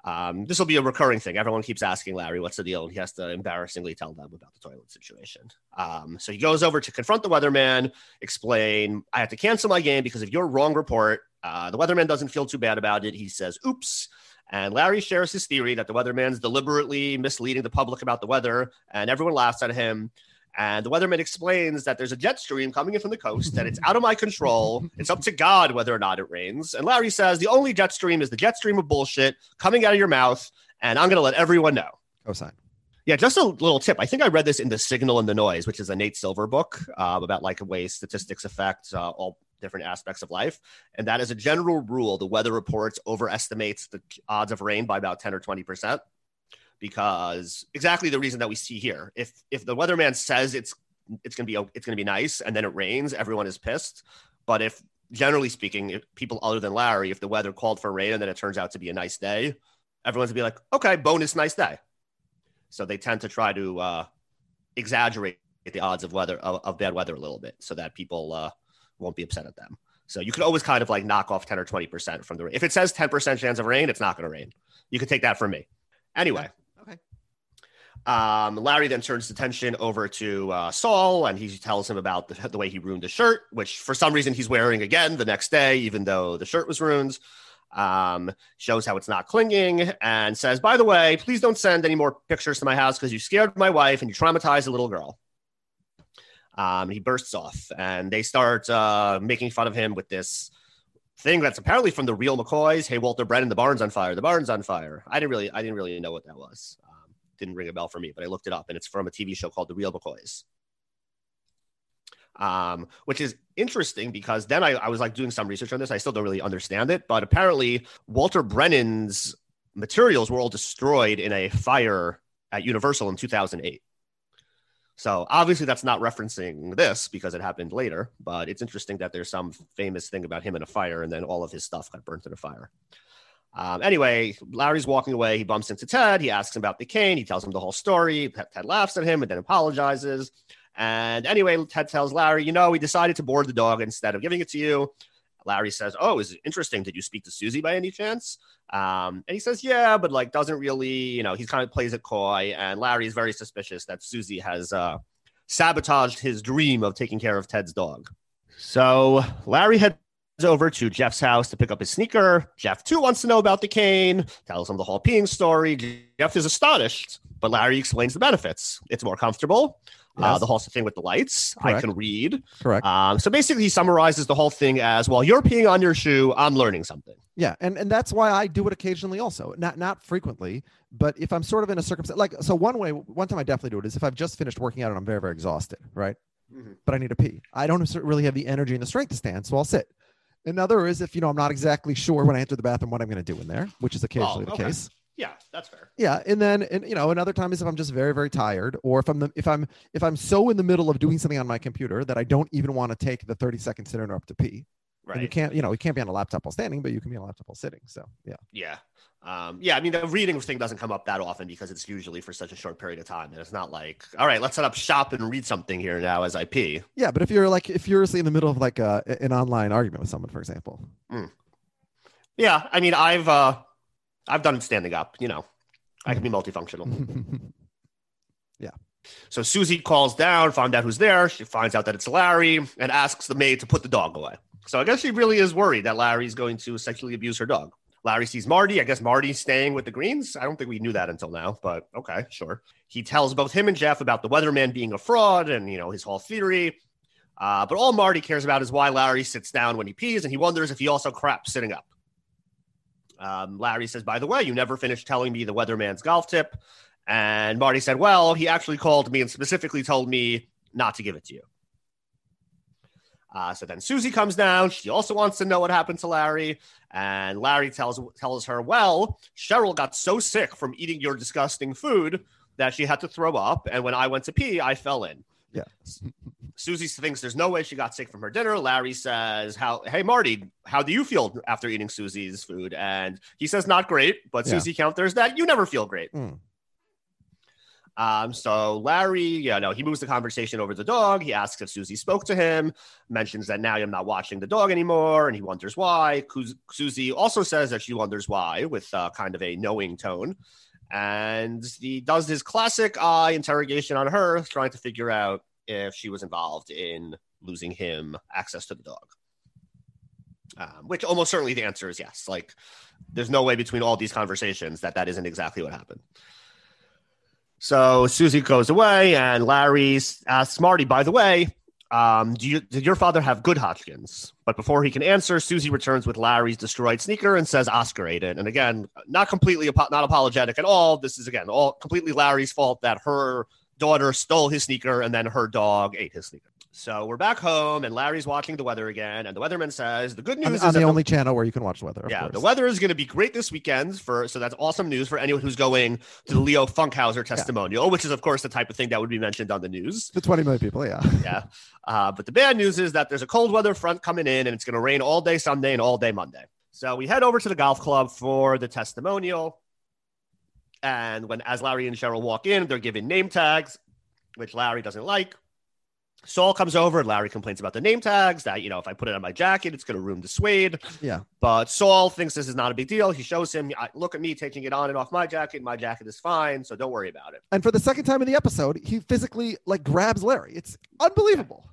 Um, this will be a recurring thing. Everyone keeps asking Larry, what's the deal? And he has to embarrassingly tell them about the toilet situation. Um, so he goes over to confront the weatherman, explain, I have to cancel my game because of your wrong report. Uh, the weatherman doesn't feel too bad about it. He says, oops. And Larry shares his theory that the weatherman's deliberately misleading the public about the weather, and everyone laughs at him. And the weatherman explains that there's a jet stream coming in from the coast, that it's out of my control. It's up to God whether or not it rains. And Larry says the only jet stream is the jet stream of bullshit coming out of your mouth, and I'm going to let everyone know. Cosine. Yeah, just a little tip. I think I read this in The Signal and the Noise, which is a Nate Silver book uh, about like a way statistics affect uh, all different aspects of life. And that is a general rule. The weather reports overestimates the odds of rain by about 10 or 20% because exactly the reason that we see here. If if the weatherman says it's it's gonna be it's gonna be nice and then it rains, everyone is pissed. But if generally speaking, if people other than Larry, if the weather called for rain and then it turns out to be a nice day, everyone's gonna be like, okay, bonus nice day. So they tend to try to uh, exaggerate the odds of weather of, of, bad weather a little bit so that people uh, won't be upset at them. So you could always kind of like knock off 10 or 20% from the rain. If it says 10% chance of rain, it's not going to rain. You could take that from me. Anyway, um, Larry then turns his attention over to uh, Saul and he tells him about the, the, way he ruined the shirt, which for some reason he's wearing again the next day, even though the shirt was ruined. Um, shows how it's not clinging and says, by the way, please don't send any more pictures to my house because you scared my wife and you traumatized a little girl. Um, he bursts off and they start uh, making fun of him with this thing that's apparently from the real McCoys. Hey, Walter Brennan, the barn's on fire. The barn's on fire. I didn't really, I didn't really know what that was didn't ring a bell for me, but I looked it up and it's from a TV show called The Real McCoys. Um, which is interesting because then I, I was like doing some research on this. I still don't really understand it, but apparently Walter Brennan's materials were all destroyed in a fire at Universal in 2008. So obviously that's not referencing this because it happened later, but it's interesting that there's some famous thing about him in a fire and then all of his stuff got burnt in a fire. Um, anyway, Larry's walking away. He bumps into Ted. He asks him about the cane. He tells him the whole story. Ted laughs at him and then apologizes. And anyway, Ted tells Larry, you know, we decided to board the dog instead of giving it to you. Larry says, Oh, is it interesting? Did you speak to Susie by any chance? Um, and he says, Yeah, but like doesn't really, you know, he kind of plays it coy. And Larry is very suspicious that Susie has uh, sabotaged his dream of taking care of Ted's dog. So Larry had over to Jeff's house to pick up his sneaker. Jeff, too, wants to know about the cane, tells him the whole peeing story. Jeff is astonished, but Larry explains the benefits. It's more comfortable. Uh, yes. Uh, the whole thing with the lights, Correct. I can read. Correct. Um, so basically, he summarizes the whole thing as well. You're peeing on your shoe. I'm learning something. Yeah, and and that's why I do it occasionally, also not not frequently, but if I'm sort of in a circumstance like so, one way, one time I definitely do it is if I've just finished working out and I'm very very exhausted, right? Mm-hmm. But I need to pee. I don't really have the energy and the strength to stand, so I'll sit. Another is if you know I'm not exactly sure when I enter the bathroom what I'm going to do in there, which is occasionally oh, okay. the case. Yeah, that's fair. Yeah, and then and you know another time is if I'm just very very tired, or if I'm the, if I'm if I'm so in the middle of doing something on my computer that I don't even want to take the 30 seconds to interrupt to pee. Right. And you can't you know you can't be on a laptop while standing, but you can be on a laptop while sitting. So yeah. Yeah. Um, yeah, I mean, the reading thing doesn't come up that often because it's usually for such a short period of time. And it's not like, all right, let's set up shop and read something here now as I pee. Yeah, but if you're like, if you're in the middle of like a, an online argument with someone, for example. Mm. Yeah, I mean, I've uh, I've done it standing up. You know, I can be multifunctional. yeah. So Susie calls down, find out who's there. She finds out that it's Larry and asks the maid to put the dog away. So I guess she really is worried that Larry's going to sexually abuse her dog. Larry sees Marty. I guess Marty's staying with the Greens. I don't think we knew that until now, but okay, sure. He tells both him and Jeff about the weatherman being a fraud and, you know, his whole theory. Uh, but all Marty cares about is why Larry sits down when he pees, and he wonders if he also craps sitting up. Um, Larry says, By the way, you never finished telling me the weatherman's golf tip. And Marty said, Well, he actually called me and specifically told me not to give it to you. Uh, so then Susie comes down. She also wants to know what happened to Larry. And Larry tells tells her, Well, Cheryl got so sick from eating your disgusting food that she had to throw up. And when I went to pee, I fell in. Yeah. Susie thinks there's no way she got sick from her dinner. Larry says, "How? Hey, Marty, how do you feel after eating Susie's food?" And he says, "Not great." But Yeah. Susie counters that you never feel great. Mm. Um, so Larry, you know, he moves the conversation over the dog. He asks if Susie spoke to him, mentions that now I'm not watching the dog anymore, and he wonders why. Susie also says that she wonders why, with uh, kind of a knowing tone. And he does his classic eye interrogation on her, trying to figure out if she was involved in losing him access to the dog. Um, which almost certainly the answer is yes. Like, there's no way between all these conversations that that isn't exactly what happened. So Susie goes away, and Larry asks Marty, by the way, um, do you, did your father have good Hodgkins? But before he can answer, Susie returns with Larry's destroyed sneaker and says Oscar ate it. And again, not completely, not apologetic at all. This is, again, all completely Larry's fault that her daughter stole his sneaker and then her dog ate his sneaker. So we're back home, and Larry's watching the weather again. And the weatherman says, the good news On, is on the only channel where you can watch the weather. Yeah, course. the weather is going to be great this weekend for so that's awesome news for anyone who's going to the Leo Funkhouser testimonial, which is of course the type of thing that would be mentioned on the news. The 20 million people, yeah. Yeah, uh, but the bad news is that there's a cold weather front coming in, and it's going to rain all day Sunday and all day Monday. So we head over to the golf club for the testimonial, and when as Larry and Cheryl walk in, they're given name tags, which Larry doesn't like. Saul comes over and Larry complains about the name tags that, you know, if I put it on my jacket, it's going to ruin the suede. Yeah. But Saul thinks this is not a big deal. He shows him, look at me taking it on and off my jacket. My jacket is fine. So don't worry about it. And for the second time in the episode, he physically like grabs Larry. It's unbelievable. Yeah.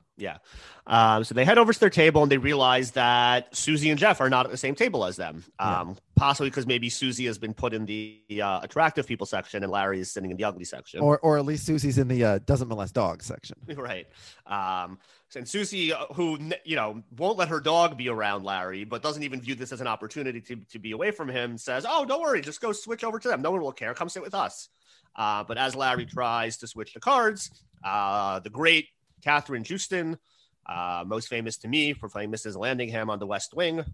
Um, so they head over to their table and they realize that Susie and Jeff are not at the same table as them. Yeah. Um, Possibly because maybe Susie has been put in the uh, attractive people section and Larry is sitting in the ugly section. Or or at least Susie's in the uh, doesn't molest dogs section. right. Um, and Susie, uh, who you know won't let her dog be around Larry, but doesn't even view this as an opportunity to, to be away from him, says, "Oh, don't worry, just go switch over to them. No one will care. Come sit with us." Uh, but as Larry tries to switch the cards, uh, the great Kathryn Joosten, uh, most famous to me for playing Mrs. Landingham on The West Wing,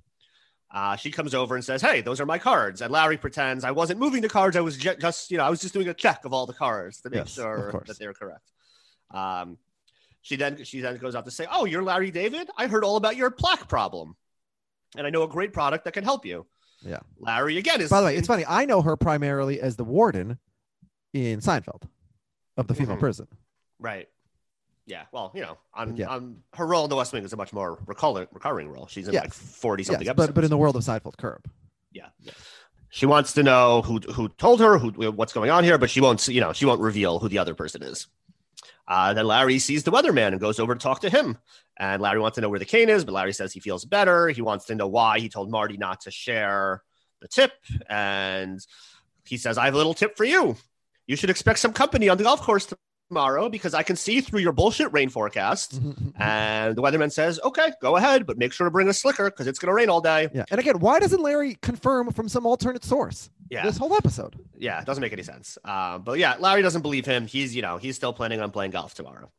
uh, she comes over and says, "Hey, those are my cards." And Larry pretends I wasn't moving the cards. I was ju- just, you know, I was just doing a check of all the cards to make Yes, sure that they're correct. Um, she then she then goes out to say, "Oh, you're Larry David. I heard all about your plaque problem, and I know a great product that can help you." Yeah. Larry again is. By the way, it's funny. I know her primarily as the warden in Seinfeld of the female Mhm. prison. right. Yeah, well, you know, on, Yeah. on her role in The West Wing is a much more recurring, recurring role. She's in Yes. like forty something Yes, episodes. but but in the world of Seinfeld, curb. yeah. She wants to know who who told her who what's going on here, but she won't. You know, she won't reveal who the other person is. Uh, then Larry sees the weatherman and goes over to talk to him. And Larry wants to know where the cane is, but Larry says he feels better. He wants to know why he told Marty not to share the tip. And he says, I have a little tip for you. You should expect some company on the golf course tomorrow because I can see through your bullshit rain forecast. And the weatherman says, Okay, go ahead, but make sure to bring a slicker because it's going to rain all day. yeah. And again, why doesn't Larry confirm from some alternate source Yeah. this whole episode? yeah, it doesn't make any sense. Um, but yeah, Larry doesn't believe him. He's, you know, he's still planning on playing golf tomorrow.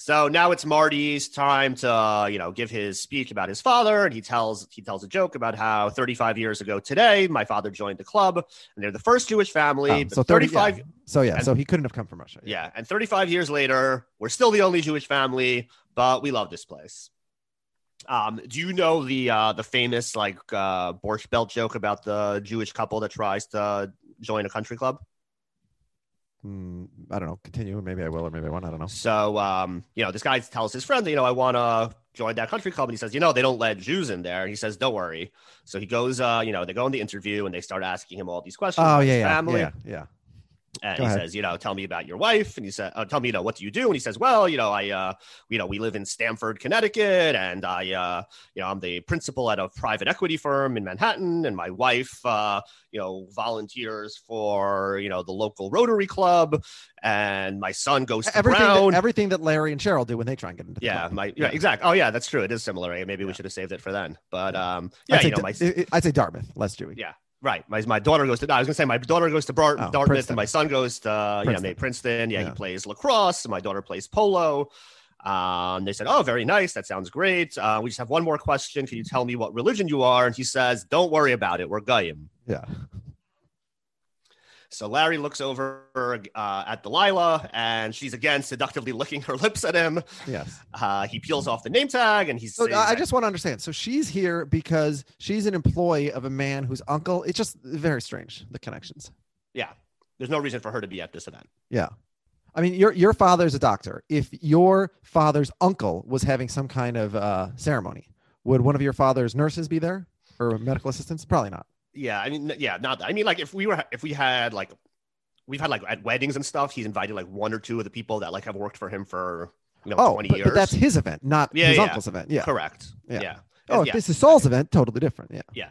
So now it's Marty's time to, uh, you know, give his speech about his father, and he tells he tells a joke about how 35 years ago today, my father joined the club, and they're the first Jewish family. But so 30 35, yeah. So yeah, and- so he couldn't have come from Russia. yeah, and 35 years later, we're still the only Jewish family, but we love this place. Um, do you know the uh, the famous like uh, Borscht Belt joke about the Jewish couple that tries to join a country club? Hmm, I don't know. Continue. Maybe I will, or maybe I won't. I don't know. So, um, you know, this guy tells his friend, you know, I want to join that country club. And he says, you know, they don't let Jews in there. And he says, don't worry. So he goes, uh, you know, they go in the interview and they start asking him all these questions. Oh yeah, yeah, family. yeah, yeah. And Go he ahead. says, you know, tell me about your wife. And he said, uh, tell me, you know, what do you do? And he says, well, you know, I, uh, you know, we live in Stamford, Connecticut, and I, uh, you know, I'm the principal at a private equity firm in Manhattan, and my wife, uh, you know, volunteers for, you know, the local Rotary Club, and my son goes to everything Brown. that, everything that Larry and Cheryl do when they try and get into the yeah, club. my yeah, Yeah. exactly. Oh yeah, that's true. It is similar. Maybe we should have saved it for then. But um, yeah, I'd say, you know, my I'd say Dartmouth, less Jewy. Yeah. Right. My, my daughter goes to, no, I was going to say my daughter goes to Bar- Oh, Dartmouth Princeton. and my son goes to, uh, you know, Princeton. maybe Princeton. Yeah, Yeah. He plays lacrosse and my daughter plays polo. Um, they said, oh, very nice. That sounds great. Uh, we just have one more question. Can you tell me what religion you are? And he says, don't worry about it. We're Goyim. Yeah. So Larry looks over uh, at Delilah and she's again seductively licking her lips at him. Yes. Uh, he peels off the name tag and he's So I just want to understand. So she's here because she's an employee of a man whose uncle. It's just very strange the connections. yeah, there's no reason for her to be at this event. Yeah. I mean, your your father's a doctor. If your father's uncle was having some kind of uh, ceremony, would one of your father's nurses be there or medical assistants? Probably not. Yeah, I mean, yeah, not that. I mean, like if we were, if we had like, we've had like at weddings and stuff, he's invited like one or two of the people that like have worked for him for you know Oh, twenty but, years. but that's his event, not Yeah, his yeah. uncle's event. Yeah. correct. Yeah. Yeah. Oh, if this is Saul's event, totally different. Yeah.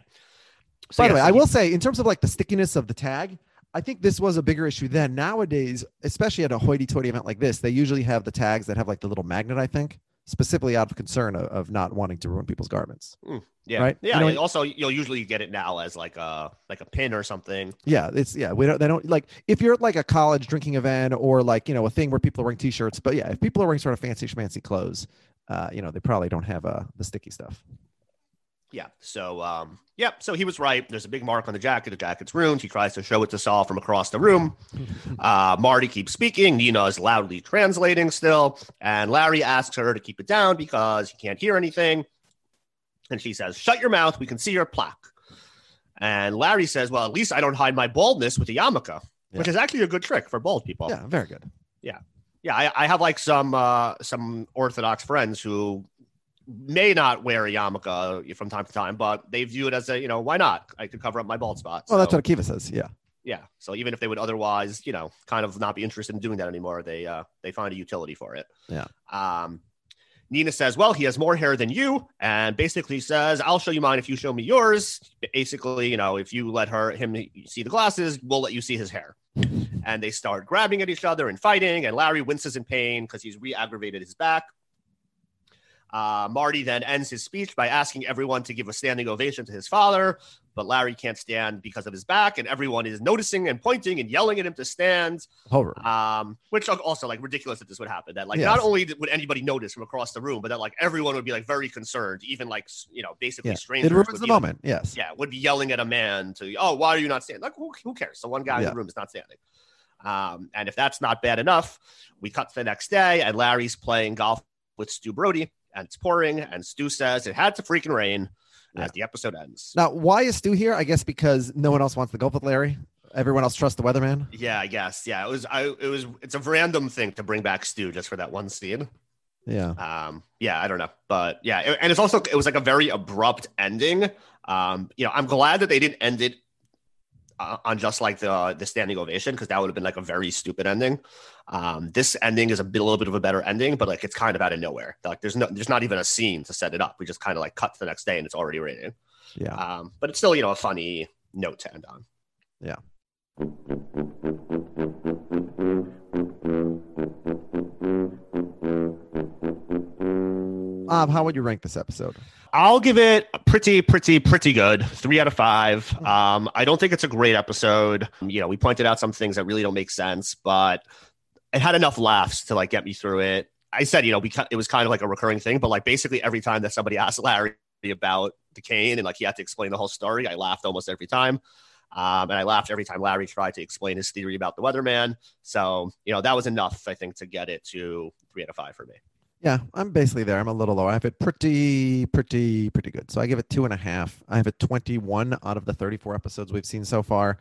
So, By the way, so I he- will say, in terms of like the stickiness of the tag, I think this was a bigger issue then. Nowadays, especially at a hoity-toity event like this, they usually have the tags that have like the little magnet. I think specifically out of concern of, of not wanting to ruin people's garments. Yeah, right? Yeah. You know, also, you'll usually get it now as like a like a pin or something. Yeah, it's yeah. We don't. They don't like if you're at like a college drinking event or like you know a thing where people are wearing t-shirts. But yeah, if people are wearing sort of fancy schmancy clothes, uh, you know, they probably don't have uh, the sticky stuff. Yeah. So, um, yeah. So he was right. There's a big mark on the jacket. The jacket's ruined. He tries to show it to Saul from across the room. Uh, Marty keeps speaking. Nina is loudly translating still. And Larry asks her to keep it down because he can't hear anything. And she says, Shut your mouth. We can see your plaque. And Larry says, Well, at least I don't hide my baldness with a yarmulke, which is actually a good trick for bald people. Yeah, very good. Yeah, I, I have like some uh, some Orthodox friends who may not wear a yarmulke from time to time, but they view it as a you know why not? I could cover up my bald spot. Well, that's what Akiva says. Yeah. yeah. So even if they would otherwise you know kind of not be interested in doing that anymore, they uh, they find a utility for it. Yeah. Um, Nina says, "Well, he has more hair than you," and basically says, "I'll show you mine if you show me yours." Basically, you know, if you let her him see the glasses, we'll let you see his hair. And they start grabbing at each other and fighting, and Larry winces in pain because he's re-aggravated his back. Uh, Marty then ends his speech by asking everyone to give a standing ovation to his father, but Larry can't stand because of his back, and everyone is noticing and pointing and yelling at him to stand Hover. um, which also like ridiculous that this would happen. That like Yes. not only would anybody notice from across the room, but that like everyone would be like very concerned, even like you know basically Yeah. strangers. It ruins would the be, like- moment. Yes. yeah, would be yelling at a man to oh why are you not standing? Like who, who cares? So one guy in the room is not standing. Um, and if that's not bad enough, we cut to the next day and Larry's playing golf with Stu Brody and it's pouring and Stu says it had to freaking rain Yeah. as the episode ends. Now, why is Stu here? I guess because no one else wants to go with Larry. Everyone else trusts the weatherman. Yeah, I guess. Yeah, it was. I. It was. It's a random thing to bring back Stu just for that one scene. Yeah. um yeah i don't know but yeah it- and it's also it was like a very abrupt ending um you know i'm glad that they didn't end it on just like the the standing ovation because that would have been like a very stupid ending. Um this ending is a, bit, a little bit of a better ending but like it's kind of out of nowhere. Like there's no there's not even a scene to set it up. We just kind of like cut to the next day and it's already raining. Yeah. um but it's still you know a funny note to end on Um, how would you rank this episode? I'll give it pretty, pretty, pretty good. Three out of five. Um, I don't think it's a great episode. You know, we pointed out some things that really don't make sense, but it had enough laughs to like get me through it. I said, you know, we it was kind of like a recurring thing, but like basically every time that somebody asked Larry about the cane and like he had to explain the whole story, I laughed almost every time. Um, and I laughed every time Larry tried to explain his theory about the weatherman. So, you know, that was enough, I think, to get it to three out of five for me. Yeah, I'm basically there. I'm a little low. I have it pretty, pretty, pretty good. So I give it two and a half. I have it 21 out of the 34 episodes we've seen so far.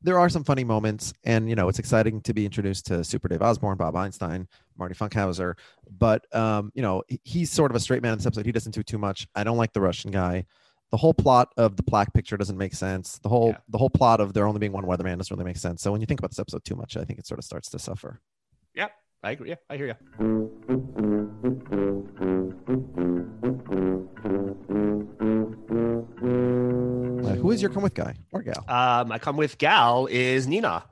There are some funny moments, and you know it's exciting to be introduced to Super Dave Osborne, Bob Einstein, Marty Funkhouser. But um, you know he's sort of a straight man in this episode. He doesn't do too much. I don't like the Russian guy. The whole plot of the plaque picture doesn't make sense. The whole Yeah. the whole plot of there only being one weatherman doesn't really make sense. So when you think about this episode too much, I think it sort of starts to suffer. Yeah, I agree. Yeah, I hear you. Uh, who is your come with guy or gal? Um, I come with Gal is Nina.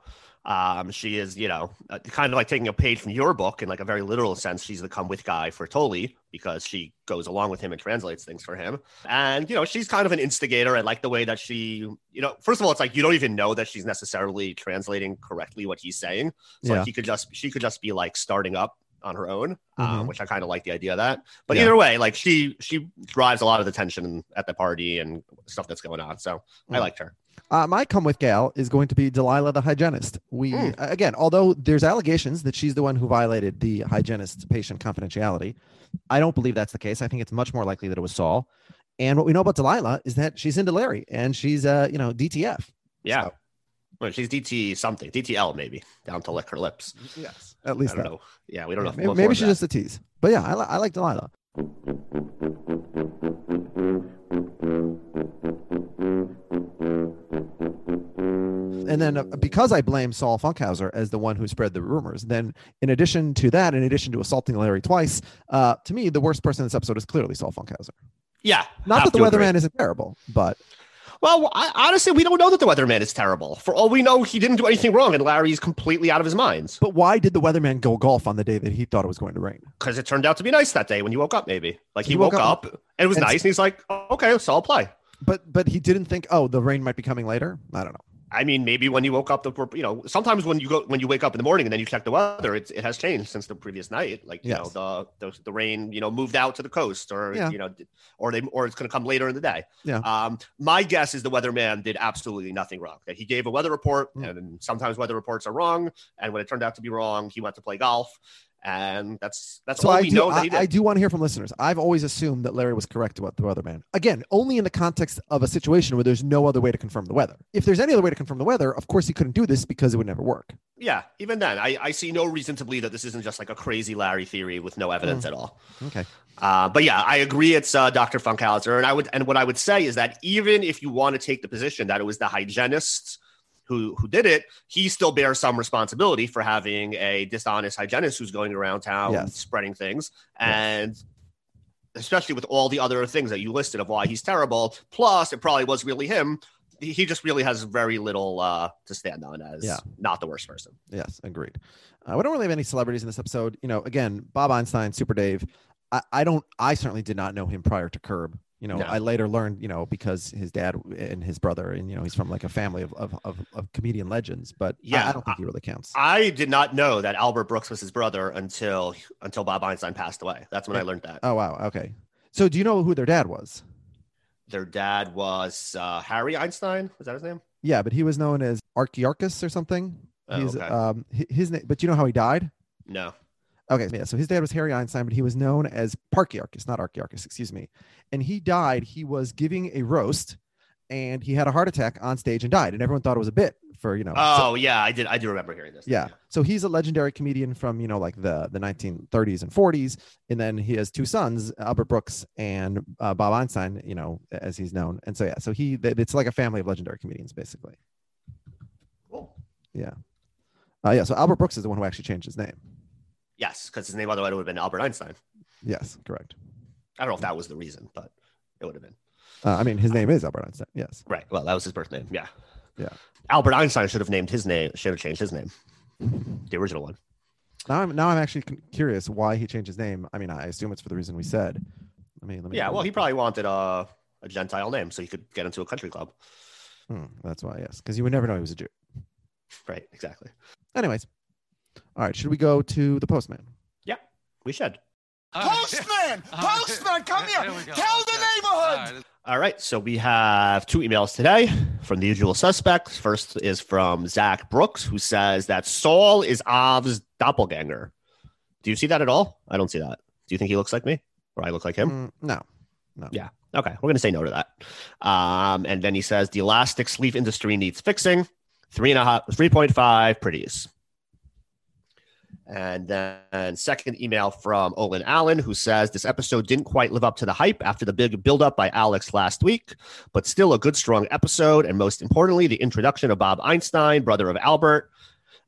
Um, she is, you know, uh, kind of like taking a page from your book in like a very literal sense. She's the come with guy for Toli because she goes along with him and translates things for him. And, you know, she's kind of an instigator. I like the way that she, you know, first of all, it's like you don't even know that she's necessarily translating correctly what he's saying. So Yeah. like he could just, she could just be like starting up on her own, um, Mhm. which I kind of like the idea of that. But Yeah. either way, like she, she drives a lot of the tension at the party and stuff that's going on. So I Mm. liked her. Uh, my come with gal is going to be Delilah the hygienist. We uh, again, although there's allegations that she's the one who violated the hygienist's patient confidentiality, I don't believe that's the case. I think it's much more likely that it was Saul. And what we know about Delilah is that she's into Larry and she's uh, you know, DTF. Yeah. So- Well, she's DT something, DTL maybe, down to lick her lips. Yes, at least I don't that. know. Yeah, we don't know. Maybe maybe she's that. just a tease. But yeah, I, li- I like Delilah. And then uh, because I blame Saul Funkhouser as the one who spread the rumors, then in addition to that, in addition to assaulting Larry twice, uh, to me, the worst person in this episode is clearly Saul Funkhouser. Yeah. Not that the to agree. weatherman isn't terrible, but Well, I, honestly, we don't know that the weatherman is terrible. For all we know, he didn't do anything wrong, and Larry's completely out of his mind but why did the weatherman go golf on the day that he thought it was going to rain? because it turned out to be nice that day when he woke up. Maybe like he, He woke, woke up, and it was and- nice, and he's like, oh, "Okay, so I'll play." But but he didn't think, oh, the rain might be coming later. I don't know. I mean, maybe when you woke up, the you know, sometimes when you go when you wake up in the morning and then you check the weather, it, it has changed since the previous night. Like you Yes. know, the, the the rain you know moved out to the coast, or Yeah. you know, or they or it's going to come later in the day. Yeah. Um, my guess is the weatherman did absolutely nothing wrong. That he gave a weather report, Mm. and sometimes weather reports are wrong. And when it turned out to be wrong, he went to play golf, and that's that's So all I we do, know that I, he did. I do want to hear from listeners. I've always assumed that Larry was correct about the weatherman. Again, only in the context of a situation where there's no other way to confirm the weather. If there's any other way to confirm the weather, of course he couldn't do this because it would never work. yeah, even then, I, I see no reason to believe that this isn't just like a crazy Larry theory with no evidence Mm. at all. Okay. Uh, but yeah, I agree. It's uh, Dr. Funkhouser, and I would and what I would say is that even if you want to take the position that it was the hygienist who who did it, he still bears some responsibility for having a dishonest hygienist who's going around town Yes. spreading things, and especially with all the other things that you listed of why he's terrible. Plus, it probably was really him. He he just really has very little uh, to stand on as Yeah. not the worst person. Yes, agreed. Uh, we don't really have any celebrities in this episode. You know, again, Bob Einstein, Super Dave. I, I don't. I certainly did not know him prior to Curb. You know, No. I later learned, you know, because his dad and his brother, and you know, he's from like a family of of, of, of comedian legends. But yeah, I, I don't think he really counts. I did not know that Albert Brooks was his brother until until Bob Einstein passed away. That's when I learned that. oh wow. Okay. So do you know who their dad was? Their dad was uh, Harry Einstein. Was that his name? Yeah, but he was known as Archiarchus or something. Oh, He's okay. um hi- his name. But you know how he died? No. Okay, yeah. So his dad was Harry Einstein, but he was known as Parkyakarkus, not Archiarchus, excuse me. And he died. He was giving a roast, and he had a heart attack on stage and died. And everyone thought it was a bit for you know. so- Oh yeah, I did. I do remember hearing this. yeah. So he's a legendary comedian from you know like the the 1930s and 40s, and then he has two sons, Albert Brooks and uh, Bob Einstein, you know, as he's known. And so yeah, so he it's like a family of legendary comedians basically. Cool. Uh, yeah. So Albert Brooks is the one who actually changed his name. Yes, because his name otherwise would have been Albert Einstein. Yes, correct. I don't know if that was the reason, but it would have been. Uh, I mean, his name is Albert Einstein. Yes. Right. Well, that was his birth name. Yeah. Yeah. Albert Einstein should have named his name. Should have changed his name. The original one. Now I'm now I'm actually curious why he changed his name. I mean, I assume it's for the reason we said. Let me let me. Yeah. Well, he probably wanted a a Gentile name so he could get into a country club. Hmm, that's why. Yes, because you would never know he was a Jew. Right. Exactly. Anyways, all right. Should we go to the postman? Yeah, we should. Postman! Postman, come here! There we. Tell the Okay. neighborhood! All right. All right, so we have two emails today from the usual suspects. First is from Zach Brooks, who says that Saul is Av's doppelganger. Do you see that at all? I don't see that. Do you think he looks like me, or I look like him? Mm, no. Yeah. Okay, we're gonna say no to that. Um, and then he says the elastic sleeve industry needs fixing. Three and a half, three point five pretties. And then second email from Olin Allen, who says this episode didn't quite live up to the hype after the big buildup by Alex last week, but still a good, strong episode. And most importantly, the introduction of Bob Einstein, brother of Albert,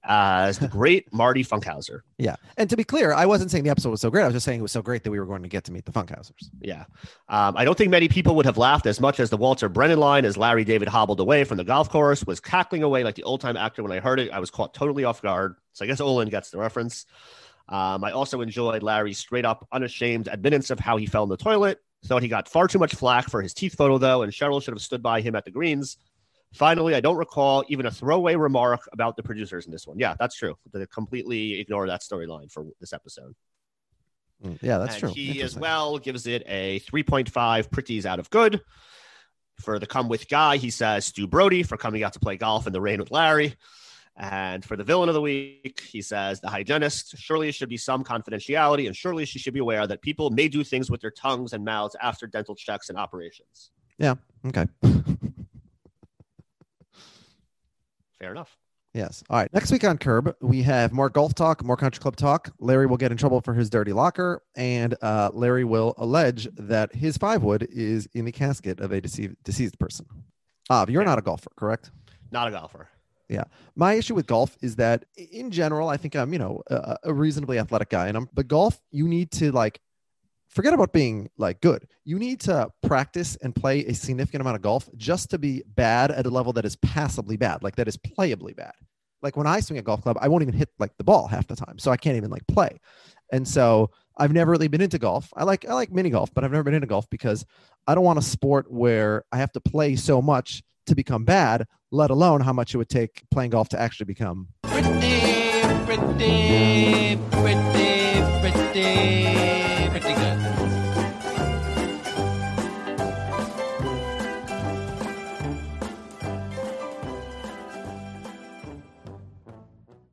as the great Marty Funkhouser. Yeah. And to be clear, I wasn't saying the episode was so great. I was just saying it was so great that we were going to get to meet the Funkhousers. Yeah. Um, I don't think many people would have laughed as much as the Walter Brennan line as Larry David hobbled away from the golf course, was cackling away like the old time actor. When I heard it, I was caught totally off guard. So I guess Olin gets the reference. Um, I also enjoyed Larry's straight up, unashamed admittance of how he fell in the toilet. Thought he got far too much flack for his teeth photo, though, and Cheryl should have stood by him at the greens. Finally, I don't recall even a throwaway remark about the producers in this one. Yeah, that's true. They completely ignore that storyline for this episode. Mm, Yeah, that's and true. He as well gives it a 3.5 pretties out of good. For the come with guy, he says Stu Brody for coming out to play golf in the rain with Larry. And for the villain of the week, he says the hygienist. Surely there should be some confidentiality, and surely she should be aware that people may do things with their tongues and mouths after dental checks and operations. Yeah. Okay. Fair enough. Yes. All right. Next week on Curb, we have more golf talk, more country club talk. Larry will get in trouble for his dirty locker, and uh, Larry will allege that his five wood is in the casket of a deceived, deceased person. Av, you're Yeah. not a golfer, correct? Not a golfer. Yeah. My issue with golf is that, in general, I think I'm, you know, a, a reasonably athletic guy, and I'm. But golf, you need to like forget about being like good. You need to practice and play a significant amount of golf just to be bad at a level that is passably bad, like that is playably bad. Like when I swing a golf club, I won't even hit like the ball half the time, so I can't even like play. And so I've never really been into golf. I like I like mini golf, but I've never been into golf because I don't want a sport where I have to play so much to become bad, let alone how much it would take playing golf to actually become pretty, pretty, pretty, pretty good.